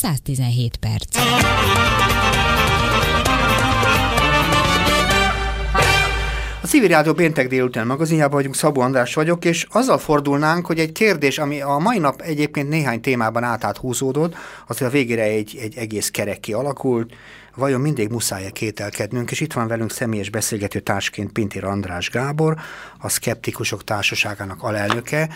117 perc. A Civil Rádió péntek délután magazinjában vagyunk, Szabó András vagyok, és azzal fordulnánk, hogy egy kérdés, ami a mai nap egyébként néhány témában át húzódott, az, hogy a végére egy, egy egész kerek kialakult, vajon mindig muszáj-e kételkednünk, és itt van velünk személyes beszélgető társként Pintér András Gábor, a Skeptikusok Társaságának alelnöke,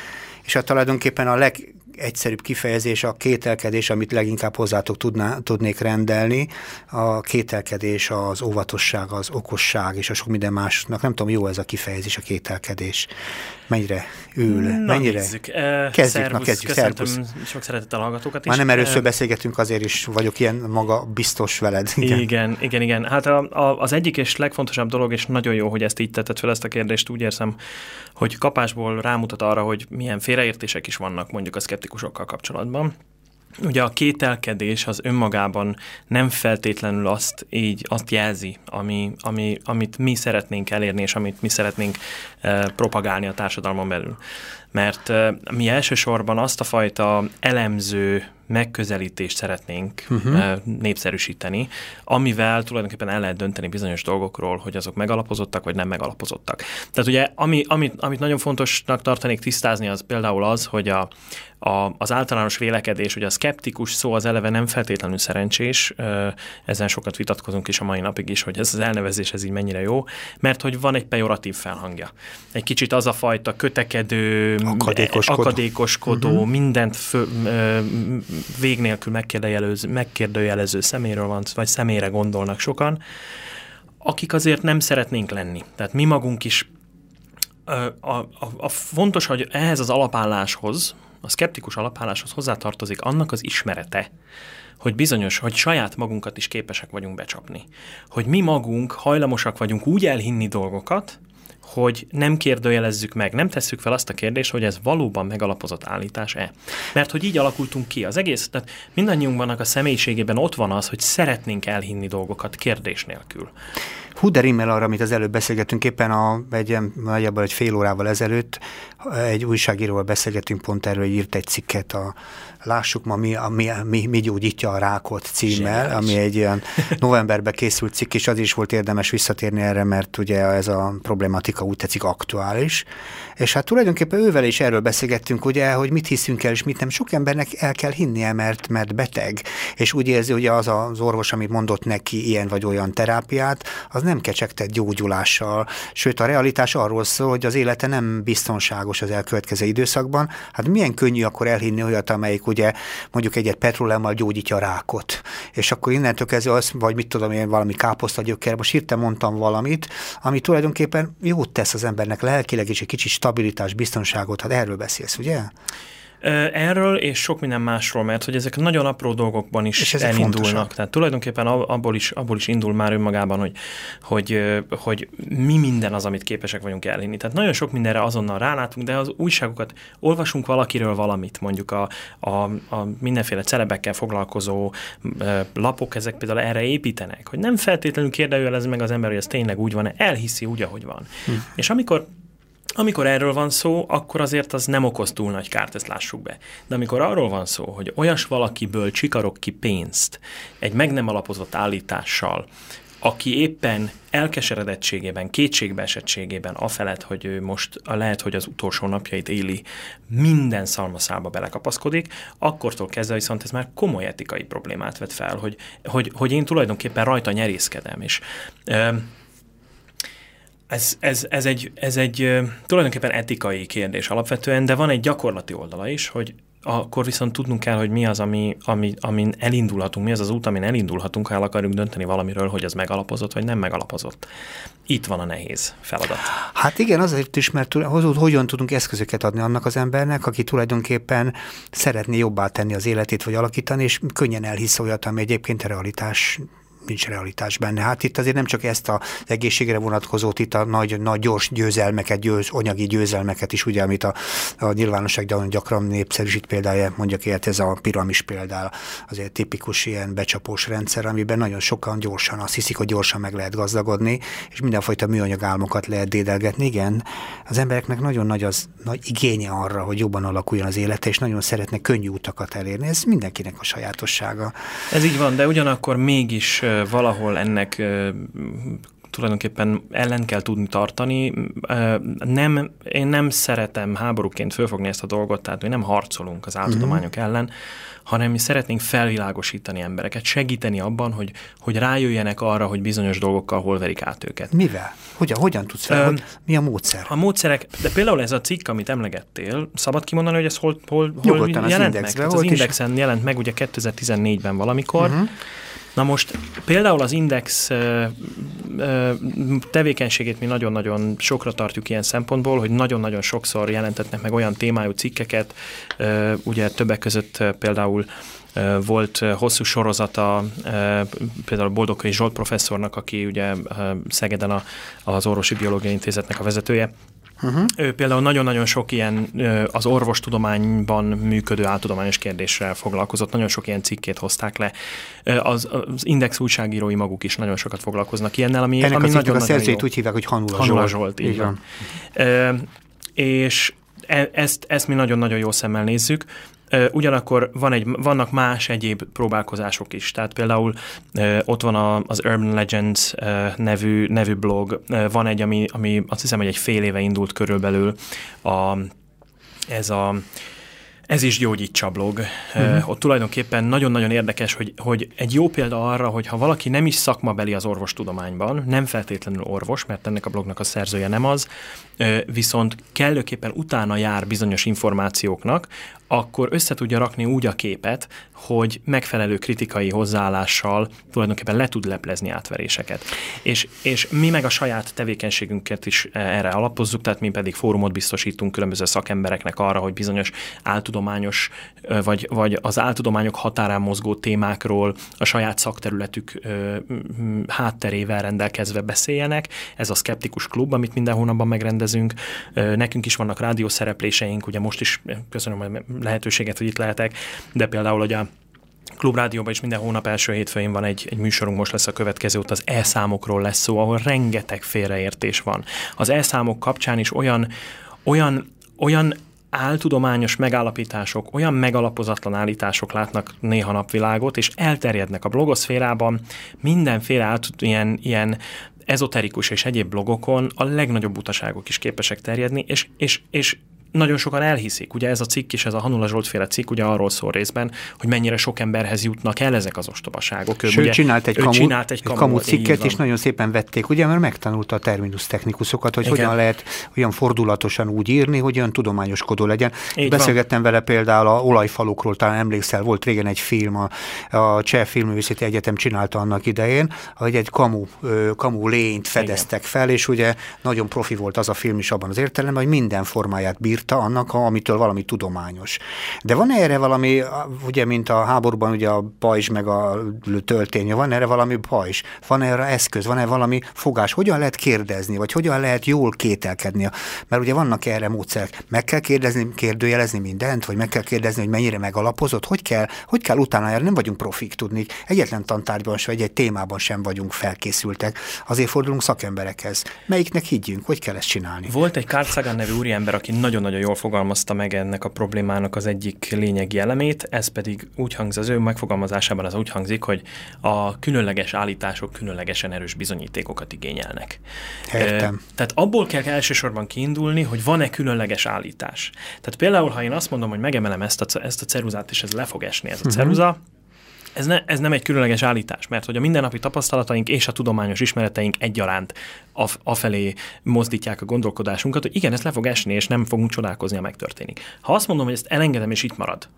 és hát tulajdonképpen a leg egyszerűbb kifejezés a kételkedés, amit leginkább hozzátok tudná, tudnék rendelni. A kételkedés, az óvatosság, az okosság és a sok minden másnak. Nem tudom, jó ez a kifejezés, a kételkedés. Mennyire ül, na, mennyire? Nézzük. Kezdjük, szervusz, na kezdjük, szervusz. Sok szeretettel hallgatókat is. Már nem először beszélgetünk, azért is vagyok ilyen maga biztos veled. Igen, igen, igen. igen. Hát a, a, az egyik és legfontosabb dolog, és nagyon jó, hogy ezt így tetted fel ezt a kérdést, úgy érzem, hogy kapásból rámutat arra, hogy milyen félreértések is vannak mondjuk a szkeptikusokkal kapcsolatban. Ugye a kételkedés az önmagában nem feltétlenül azt így azt jelzi, ami, ami, amit mi szeretnénk elérni, és amit mi szeretnénk e, propagálni a társadalmon belül. Mert e, mi elsősorban azt a fajta elemző megközelítést szeretnénk uh-huh. népszerűsíteni, amivel tulajdonképpen el lehet dönteni bizonyos dolgokról, hogy azok megalapozottak, vagy nem megalapozottak. Tehát ugye, ami, amit, amit nagyon fontosnak tartanék tisztázni, az például az, hogy a, a, az általános vélekedés, hogy a szkeptikus szó az eleve nem feltétlenül szerencsés, ezen sokat vitatkozunk is a mai napig is, hogy ez az elnevezés ez így mennyire jó, mert hogy van egy pejoratív felhangja. Egy kicsit az a fajta kötekedő, akadékoskodó, akadékoskodó uh-huh. mindent fő, vég nélkül megkérdőjelező, megkérdőjelező szeméről van, vagy személyre gondolnak sokan, akik azért nem szeretnénk lenni. Tehát mi magunk is a, a, a fontos, hogy ehhez az alapálláshoz, a szkeptikus alapálláshoz hozzátartozik annak az ismerete, hogy bizonyos, hogy saját magunkat is képesek vagyunk becsapni. Hogy mi magunk hajlamosak vagyunk úgy elhinni dolgokat, hogy nem kérdőjelezzük meg, nem tesszük fel azt a kérdést, hogy ez valóban megalapozott állítás-e. Mert hogy így alakultunk ki. Az egész, tehát mindannyiunkban a személyiségében ott van az, hogy szeretnénk elhinni dolgokat kérdés nélkül. Hú, de rimmel arra, amit az előbb beszélgettünk, éppen a, egy, nagyjából egy fél órával ezelőtt egy újságíróval beszélgetünk pont erről, hogy írt egy cikket a Lássuk ma, mi, mi, mi, mi gyógyítja a rákot címmel, Zseniális. ami egy ilyen novemberben készült cikk, és az is volt érdemes visszatérni erre, mert ugye ez a problematika úgy tetszik aktuális. És hát tulajdonképpen ővel is erről beszélgettünk, ugye, hogy mit hiszünk el, és mit nem. Sok embernek el kell hinnie, mert, mert beteg, és úgy érzi, hogy az az orvos, amit mondott neki ilyen vagy olyan terápiát, az nem kecsegtett gyógyulással. Sőt, a realitás arról szól, hogy az élete nem biztonságos az elkövetkező időszakban. Hát milyen könnyű akkor elhinni olyat, amelyik ugye mondjuk egyet petróleummal gyógyítja a rákot. És akkor innentől kezdve az, vagy mit tudom én, valami káposztagyökkel, most hirtelen mondtam valamit, ami tulajdonképpen jót tesz az embernek lelkileg, és egy kicsit stabilitás, biztonságot, hát erről beszélsz, ugye? Erről és sok minden másról, mert hogy ezek nagyon apró dolgokban is elindulnak. Fontosak. Tehát tulajdonképpen abból is, abból is indul már önmagában, hogy, hogy, hogy mi minden az, amit képesek vagyunk elhinni. Tehát nagyon sok mindenre azonnal rálátunk, de az újságokat olvasunk valakiről valamit, mondjuk a, a, a mindenféle celebekkel foglalkozó lapok, ezek például erre építenek, hogy nem feltétlenül kérdőjelez meg az ember, hogy ez tényleg úgy van, elhiszi úgy, ahogy van. Hm. És amikor amikor erről van szó, akkor azért az nem okoz túl nagy kárt, ezt lássuk be. De amikor arról van szó, hogy olyas valakiből csikarok ki pénzt egy meg nem alapozott állítással, aki éppen elkeseredettségében, kétségbeesettségében afelett, hogy ő most lehet, hogy az utolsó napjait éli, minden szalmaszába belekapaszkodik, akkortól kezdve viszont ez már komoly etikai problémát vet fel, hogy, hogy, hogy én tulajdonképpen rajta nyerészkedem. És, ez, ez, ez, egy, ez egy tulajdonképpen etikai kérdés alapvetően, de van egy gyakorlati oldala is, hogy akkor viszont tudnunk kell, hogy mi az, ami, ami, amin elindulhatunk, mi az az út, amin elindulhatunk, ha el akarjuk dönteni valamiről, hogy az megalapozott, vagy nem megalapozott. Itt van a nehéz feladat. Hát igen, azért is, mert hogyan tudunk eszközöket adni annak az embernek, aki tulajdonképpen szeretné jobbá tenni az életét, vagy alakítani, és könnyen elhisz olyat, ami egyébként a realitás nincs realitás benne. Hát itt azért nem csak ezt az egészségre vonatkozót, itt a nagy, nagy gyors győzelmeket, győz, anyagi győzelmeket is, ugye, amit a, a nyilvánosság gyakran, gyakran népszerűsít példája, mondjak ilyet, ez a piramis például, azért tipikus ilyen becsapós rendszer, amiben nagyon sokan gyorsan azt hiszik, hogy gyorsan meg lehet gazdagodni, és mindenfajta műanyag álmokat lehet dédelgetni. Igen, az embereknek nagyon nagy az nagy igénye arra, hogy jobban alakuljon az élete, és nagyon szeretnek könnyű utakat elérni. Ez mindenkinek a sajátossága. Ez így van, de ugyanakkor mégis valahol ennek tulajdonképpen ellen kell tudni tartani. Nem, én nem szeretem háborúként fölfogni ezt a dolgot, tehát mi nem harcolunk az áltudományok uh-huh. ellen, hanem mi szeretnénk felvilágosítani embereket, segíteni abban, hogy, hogy rájöjjenek arra, hogy bizonyos dolgokkal hol verik át őket. Mivel? Hogyan, hogyan tudsz fel? hogy mi a módszer? A módszerek, de például ez a cikk, amit emlegettél, szabad kimondani, hogy ez hol, hol, hol jelent meg? Az, az Indexen is. jelent meg ugye 2014-ben valamikor, uh-huh. Na most például az Index tevékenységét mi nagyon-nagyon sokra tartjuk ilyen szempontból, hogy nagyon-nagyon sokszor jelentetnek meg olyan témájú cikkeket, ugye többek között például volt hosszú sorozata például Boldogkai Zsolt professzornak, aki ugye Szegeden az Orvosi Biológiai Intézetnek a vezetője, Uh-huh. Ő például nagyon-nagyon sok ilyen az orvostudományban működő áltudományos kérdéssel foglalkozott, nagyon sok ilyen cikkét hozták le. Az, az Index újságírói maguk is nagyon sokat foglalkoznak ilyennel, ami, Ennek ami nagyon, a szerzőit úgy hívják, hogy Hanula, Hanula Zsolt. Zsolt így, van. van. és e, ezt, ezt mi nagyon-nagyon jó szemmel nézzük. Ugyanakkor van egy, vannak más egyéb próbálkozások is. Tehát például ott van a, az Urban Legends nevű, nevű blog, van egy, ami, ami azt hiszem, hogy egy fél éve indult körülbelül a, ez a ez is gyógyítsa blog. Uh-huh. Uh, ott tulajdonképpen nagyon-nagyon érdekes, hogy, hogy egy jó példa arra, hogy ha valaki nem is szakmabeli az orvostudományban, nem feltétlenül orvos, mert ennek a blognak a szerzője nem az, uh, viszont kellőképpen utána jár bizonyos információknak, akkor össze tudja rakni úgy a képet, hogy megfelelő kritikai hozzáállással tulajdonképpen le tud leplezni átveréseket. És, és mi meg a saját tevékenységünket is erre alapozzuk, tehát mi pedig fórumot biztosítunk különböző szakembereknek arra, hogy bizonyos áltudományos, vagy, vagy az áltudományok határán mozgó témákról a saját szakterületük hátterével rendelkezve beszéljenek. Ez a Skeptikus Klub, amit minden hónapban megrendezünk. Nekünk is vannak rádiószerepléseink, ugye most is köszönöm a lehetőséget, hogy itt lehetek, de például, hogy a Klubrádióban is minden hónap első hétfőjén van egy, egy műsorunk, most lesz a következő, ott az elszámokról lesz szó, ahol rengeteg félreértés van. Az elszámok kapcsán is olyan, olyan, olyan áltudományos megállapítások, olyan megalapozatlan állítások látnak néha napvilágot, és elterjednek a blogoszférában, mindenféle át, ilyen, ilyen ezoterikus és egyéb blogokon a legnagyobb butaságok is képesek terjedni, és, és, és nagyon sokan elhiszik. Ugye ez a cikk is, ez a Hanula Zsolt féle cikk ugye arról szól részben, hogy mennyire sok emberhez jutnak el ezek az ostobaságok. Ő, ugye, csinált egy, kamu, csinált egy kamu, kamu cikket, és nagyon szépen vették, ugye, mert megtanulta a terminus technikusokat, hogy Igen. hogyan lehet olyan fordulatosan úgy írni, hogy olyan tudományoskodó legyen. Így Beszélgettem van. vele például a olajfalukról, talán emlékszel, volt régen egy film, a, a Cseh Filmművészeti Egyetem csinálta annak idején, hogy egy kamu, kamu lényt fedeztek Igen. fel, és ugye nagyon profi volt az a film is abban az értelemben, hogy minden formáját bírt írta annak, amitől valami tudományos. De van erre valami, ugye, mint a háborúban ugye a pajzs meg a töltény, van erre valami pajzs, van erre eszköz, van erre valami fogás, hogyan lehet kérdezni, vagy hogyan lehet jól kételkedni, mert ugye vannak erre módszerek, meg kell kérdezni, kérdőjelezni mindent, vagy meg kell kérdezni, hogy mennyire megalapozott, hogy kell, hogy kell utána járni, nem vagyunk profik tudni, egyetlen tantárgyban sem, vagy egy témában sem vagyunk felkészültek, azért fordulunk szakemberekhez. Melyiknek higgyünk, hogy kell ezt csinálni? Volt egy Carl Sagan nevű úriember, aki nagyon nagyon jól fogalmazta meg ennek a problémának az egyik lényegi elemét, ez pedig úgy hangzik, az ő megfogalmazásában az úgy hangzik, hogy a különleges állítások különlegesen erős bizonyítékokat igényelnek. Értem. Tehát abból kell elsősorban kiindulni, hogy van-e különleges állítás. Tehát például, ha én azt mondom, hogy megemelem ezt a, ezt a ceruzát, és ez le fog esni, ez a uh-huh. Ez, ne, ez nem egy különleges állítás, mert hogy a mindennapi tapasztalataink és a tudományos ismereteink egyaránt af, afelé mozdítják a gondolkodásunkat, hogy igen, ez le fog esni, és nem fogunk csodálkozni, ha megtörténik. Ha azt mondom, hogy ezt elengedem, és itt marad,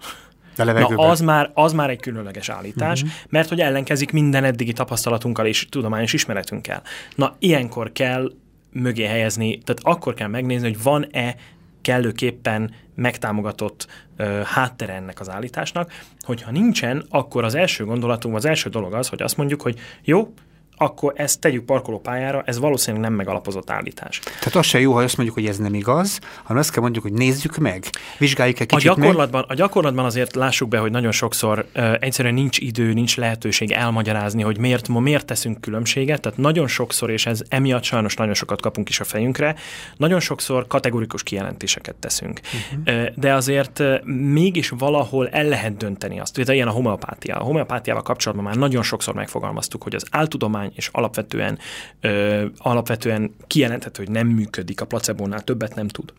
Na, az már, az már egy különleges állítás, uh-huh. mert hogy ellenkezik minden eddigi tapasztalatunkkal és tudományos ismeretünkkel. Na, ilyenkor kell mögé helyezni, tehát akkor kell megnézni, hogy van-e kellőképpen megtámogatott ö, háttere ennek az állításnak, hogyha nincsen, akkor az első gondolatunk, az első dolog az, hogy azt mondjuk, hogy jó, akkor ezt tegyük parkolópályára, ez valószínűleg nem megalapozott állítás. Tehát az se jó, ha azt mondjuk, hogy ez nem igaz, hanem azt kell mondjuk, hogy nézzük meg, vizsgáljuk egy kicsit a gyakorlatban, meg. A gyakorlatban azért lássuk be, hogy nagyon sokszor uh, egyszerűen nincs idő, nincs lehetőség elmagyarázni, hogy miért ma miért teszünk különbséget, tehát nagyon sokszor, és ez emiatt sajnos nagyon sokat kapunk is a fejünkre, nagyon sokszor kategorikus kijelentéseket teszünk. Uh-huh. Uh, de azért uh, mégis valahol el lehet dönteni azt. Ugye ilyen a homeopátia. A homeopátiával kapcsolatban már nagyon sokszor megfogalmaztuk, hogy az áltudomány tudomány, és alapvetően, ö, alapvetően kijelenthető, hogy nem működik, a placebónál többet nem tud.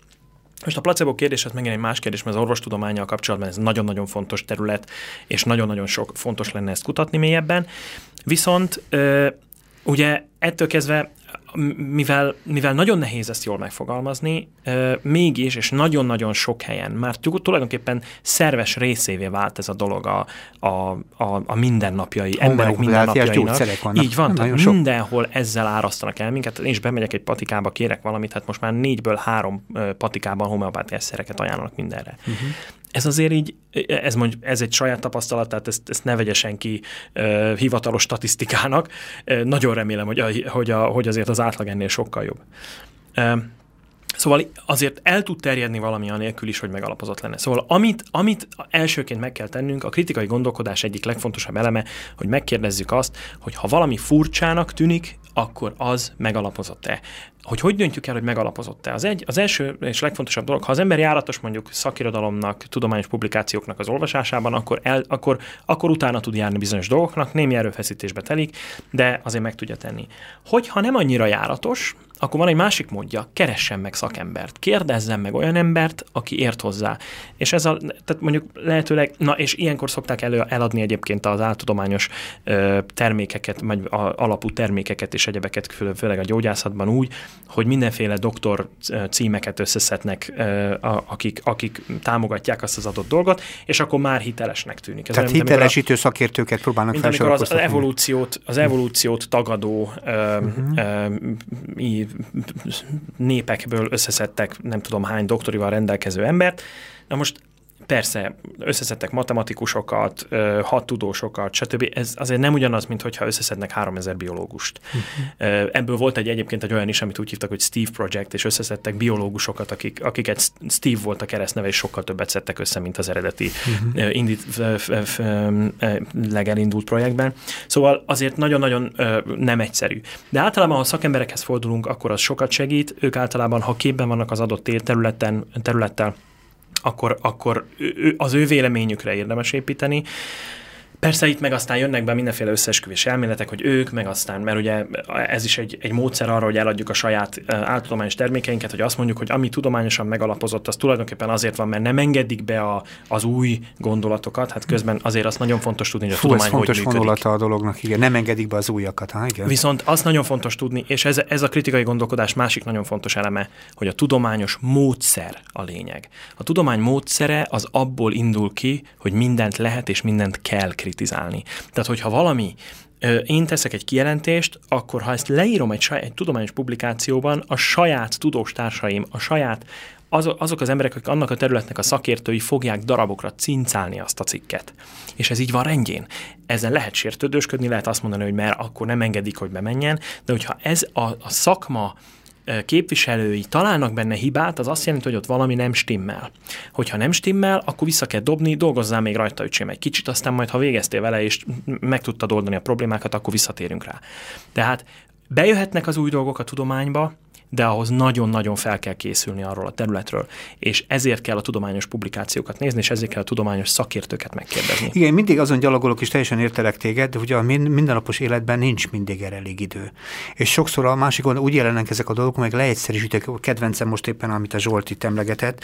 Most a placebo kérdés, az megint egy más kérdés, mert az orvostudományjal kapcsolatban ez nagyon-nagyon fontos terület, és nagyon-nagyon sok fontos lenne ezt kutatni mélyebben. Viszont ö, ugye ettől kezdve mivel, mivel nagyon nehéz ezt jól megfogalmazni, mégis, és nagyon-nagyon sok helyen már tulajdonképpen szerves részévé vált ez a dolog a, a, a, a mindennapjai, emberek mindennapjainak. Vannak. Így van, tehát sok. mindenhol ezzel árasztanak el minket. Én is bemegyek egy patikába, kérek valamit, hát most már négyből három patikában homeopátiás szereket ajánlanak mindenre. Uh-huh ez azért így, ez, mondj, ez egy saját tapasztalat, tehát ezt, ezt ne vegye senki uh, hivatalos statisztikának. Uh, nagyon remélem, hogy, a, hogy, a, hogy azért az átlag ennél sokkal jobb. Szóval azért el tud terjedni valami anélkül is, hogy megalapozott lenne. Szóval amit, amit elsőként meg kell tennünk, a kritikai gondolkodás egyik legfontosabb eleme, hogy megkérdezzük azt, hogy ha valami furcsának tűnik, akkor az megalapozott-e hogy hogy döntjük el, hogy megalapozott-e. Az, egy, az első és legfontosabb dolog, ha az ember járatos mondjuk szakirodalomnak, tudományos publikációknak az olvasásában, akkor, el, akkor, akkor utána tud járni bizonyos dolgoknak, némi erőfeszítésbe telik, de azért meg tudja tenni. Hogyha nem annyira járatos, akkor van egy másik módja, keressen meg szakembert, kérdezzen meg olyan embert, aki ért hozzá. És ez a, tehát mondjuk lehetőleg, na és ilyenkor szokták elő, eladni egyébként az áltudományos ö, termékeket, vagy a, alapú termékeket és egyebeket, főleg a gyógyászatban úgy, hogy mindenféle doktor címeket összeszednek, ö, a, akik, akik támogatják azt az adott dolgot, és akkor már hitelesnek tűnik. Ez Tehát olyan, hitelesítő a, szakértőket próbálnak felsorolni. Az, az evolúciót, az evolúciót tagadó ö, uh-huh. ö, népekből összeszedtek nem tudom hány doktorival rendelkező embert. Na most Persze, összeszedtek matematikusokat, hat tudósokat, stb. Ez azért nem ugyanaz, mint hogyha összeszednek 3000 biológust. Uh-huh. Ebből volt egy egyébként egy olyan is, amit úgy hívtak, hogy Steve Project, és összeszedtek biológusokat, akik, akiket Steve volt a keresztneve, és sokkal többet szedtek össze, mint az eredeti uh-huh. indít, legelindult projektben. Szóval azért nagyon-nagyon nem egyszerű. De általában, ha szakemberekhez fordulunk, akkor az sokat segít. Ők általában, ha képben vannak az adott területen, területtel, akkor, akkor az ő véleményükre érdemes építeni. Persze itt meg aztán jönnek be mindenféle összeesküvés elméletek, hogy ők, meg aztán, mert ugye ez is egy, egy módszer arra, hogy eladjuk a saját áltudományos termékeinket, hogy azt mondjuk, hogy ami tudományosan megalapozott, az tulajdonképpen azért van, mert nem engedik be a, az új gondolatokat, hát közben azért azt nagyon fontos tudni, hogy a Fú, tudomány ez fontos hogy vonulata a dolognak, igen, nem engedik be az újakat. Ha, igen. Viszont azt nagyon fontos tudni, és ez, ez a kritikai gondolkodás másik nagyon fontos eleme, hogy a tudományos módszer a lényeg. A tudomány módszere az abból indul ki, hogy mindent lehet és mindent kell kritizálni. Tehát, hogyha valami én teszek egy kijelentést, akkor ha ezt leírom egy, saj, egy tudományos publikációban, a saját tudós társaim, a saját azok az emberek, akik annak a területnek a szakértői fogják darabokra cincálni azt a cikket. És ez így van rendjén. Ezen lehet sértődősködni, lehet azt mondani, hogy mert akkor nem engedik, hogy bemenjen, de hogyha ez a, a szakma képviselői találnak benne hibát, az azt jelenti, hogy ott valami nem stimmel. Hogyha nem stimmel, akkor vissza kell dobni, dolgozzál még rajta, öcsém, egy kicsit, aztán majd, ha végeztél vele, és meg tudtad oldani a problémákat, akkor visszatérünk rá. Tehát bejöhetnek az új dolgok a tudományba, de ahhoz nagyon-nagyon fel kell készülni arról a területről, és ezért kell a tudományos publikációkat nézni, és ezért kell a tudományos szakértőket megkérdezni. Igen, mindig azon gyalogolok, és teljesen értelek téged, de ugye a mindennapos életben nincs mindig erre elég idő. És sokszor a másik oldalon úgy jelennek ezek a dolgok, meg leegyszerűsítek, a kedvencem most éppen, amit a Zsolt itt emlegetett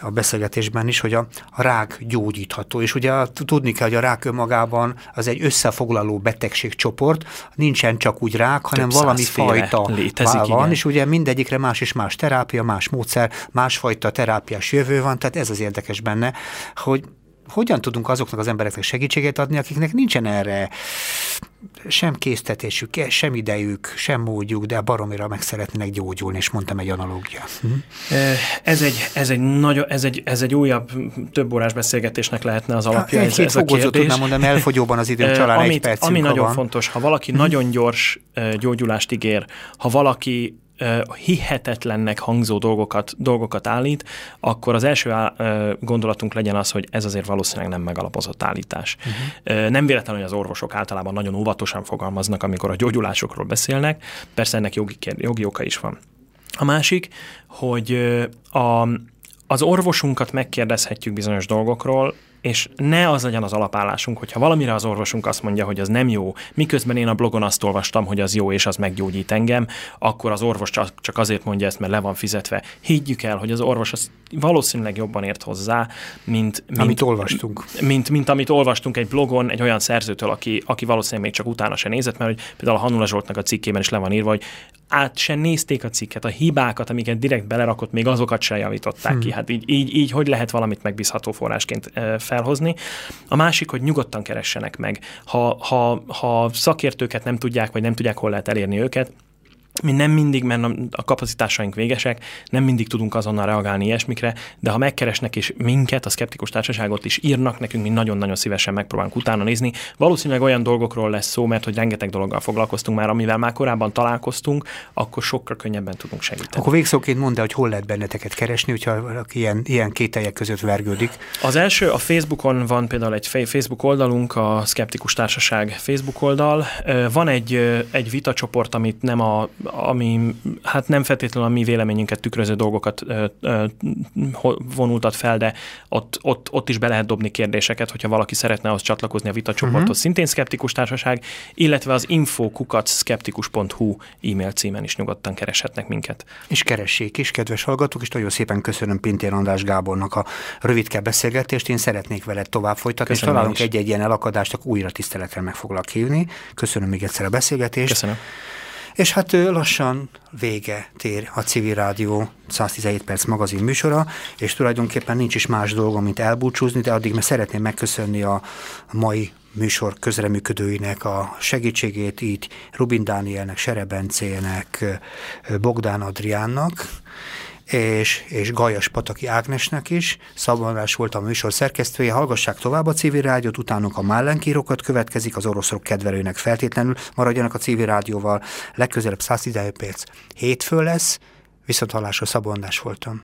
a beszélgetésben is, hogy a, a rák gyógyítható. És ugye tudni kell, hogy a rák önmagában az egy összefoglaló betegségcsoport, nincsen csak úgy rák, hanem valami fajta létezik, van, igen. és ugye mindegyikre más és más terápia, más módszer, másfajta terápiás jövő van, tehát ez az érdekes benne, hogy hogyan tudunk azoknak az embereknek segítséget adni, akiknek nincsen erre sem késztetésük, sem idejük, sem módjuk, de baromira meg szeretnének gyógyulni, és mondtam egy analógia. Hm? Ez egy, ez egy, nagy, ez egy, ez egy újabb több órás beszélgetésnek lehetne az alapja. Egy, ez, ez a kérdés. mondani, elfogyóban az időm, talán Amit, egy percünk, Ami nagyon van. fontos, ha valaki hm. nagyon gyors gyógyulást ígér, ha valaki hihetetlennek hangzó dolgokat, dolgokat állít, akkor az első gondolatunk legyen az, hogy ez azért valószínűleg nem megalapozott állítás. Uh-huh. Nem véletlen, hogy az orvosok általában nagyon óvatosan fogalmaznak, amikor a gyógyulásokról beszélnek, persze ennek jogi, jogi oka is van. A másik, hogy a, az orvosunkat megkérdezhetjük bizonyos dolgokról, és ne az legyen az alapállásunk, hogyha valamire az orvosunk azt mondja, hogy az nem jó, miközben én a blogon azt olvastam, hogy az jó és az meggyógyít engem, akkor az orvos csak azért mondja ezt, mert le van fizetve. Higgyük el, hogy az orvos az valószínűleg jobban ért hozzá, mint, mint amit olvastunk. Mint, mint, amit olvastunk egy blogon egy olyan szerzőtől, aki, aki valószínűleg még csak utána se nézett, mert hogy például a Hanula Zsoltnak a cikkében is le van írva, hogy át se nézték a cikket, a hibákat, amiket direkt belerakott, még azokat se javították hmm. ki. Hát így, így, így hogy lehet valamit megbízható forrásként felhozni. A másik, hogy nyugodtan keressenek meg. Ha, ha, ha szakértőket nem tudják, vagy nem tudják, hol lehet elérni őket, mi nem mindig, mert a kapacitásaink végesek, nem mindig tudunk azonnal reagálni ilyesmikre, de ha megkeresnek és minket, a szkeptikus társaságot is írnak nekünk, mi nagyon-nagyon szívesen megpróbálunk utána nézni. Valószínűleg olyan dolgokról lesz szó, mert hogy rengeteg dologgal foglalkoztunk már, amivel már korábban találkoztunk, akkor sokkal könnyebben tudunk segíteni. Akkor végszóként mondd el, hogy hol lehet benneteket keresni, hogyha valaki ilyen, ilyen kételjek között vergődik. Az első, a Facebookon van például egy Facebook oldalunk, a Szkeptikus Társaság Facebook oldal. Van egy, egy vitacsoport, amit nem a ami hát nem feltétlenül a mi véleményünket tükröző dolgokat ö, ö, vonultat fel, de ott, ott, ott is be lehet dobni kérdéseket, hogyha valaki szeretne az csatlakozni a vitacsoporthoz, uh-huh. szintén szkeptikus társaság, illetve az info.skeptikus.hu e-mail címen is nyugodtan kereshetnek minket. És keressék is, kedves hallgatók, és nagyon szépen köszönöm Pintér András Gábornak a rövidke beszélgetést, én szeretnék veled tovább folytatni, és találunk egy-egy ilyen elakadást, akkor újra tiszteletre meg foglak hívni. Köszönöm még egyszer a beszélgetést. Köszönöm. És hát lassan vége tér a Civil Rádió 117 perc magazin műsora, és tulajdonképpen nincs is más dolgom, mint elbúcsúzni, de addig meg szeretném megköszönni a mai műsor közreműködőinek a segítségét, így Rubin Dánielnek, Serebencének, Bogdán Adriánnak, és, és Gajas Pataki Ágnesnek is. Szabadás volt a műsor szerkesztője. Hallgassák tovább a civil rádiót, utánuk a mállenkírókat következik, az oroszok kedvelőnek feltétlenül maradjanak a civil rádióval. Legközelebb 117 perc hétfő lesz, viszont hallásra Szabondás voltam.